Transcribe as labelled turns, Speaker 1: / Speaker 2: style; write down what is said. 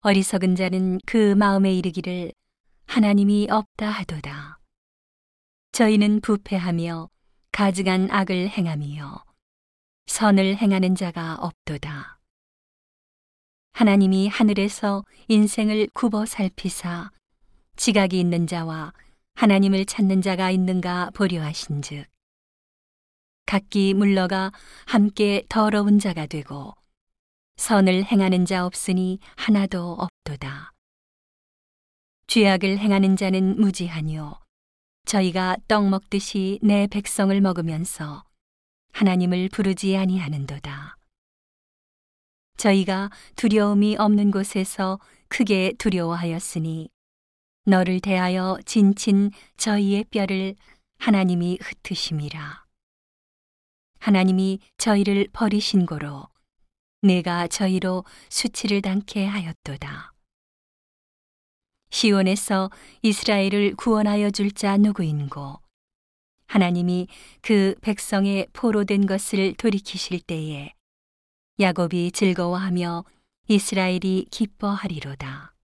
Speaker 1: 어리석은 자는 그 마음에 이르기를 하나님이 없다 하도다. 저희는 부패하며 가증한 악을 행함이요 선을 행하는 자가 없도다. 하나님이 하늘에서 인생을 굽어 살피사 지각이 있는 자와 하나님을 찾는 자가 있는가 보려 하신즉 각기 물러가 함께 더러운 자가 되고 선을 행하는 자 없으니 하나도 없도다. 죄악을 행하는 자는 무지하뇨. 저희가 떡 먹듯이 내 백성을 먹으면서 하나님을 부르지 아니하는도다. 저희가 두려움이 없는 곳에서 크게 두려워하였으니 너를 대하여 진친 저희의 뼈를 하나님이 흩으심이라. 하나님이 저희를 버리신 고로 내가 저희로 수치를 당케 하였도다. 시온에서 이스라엘을 구원하여 줄 자 누구인고 하나님이 그 백성의 포로된 것을 돌이키실 때에 야곱이 즐거워하며 이스라엘이 기뻐하리로다.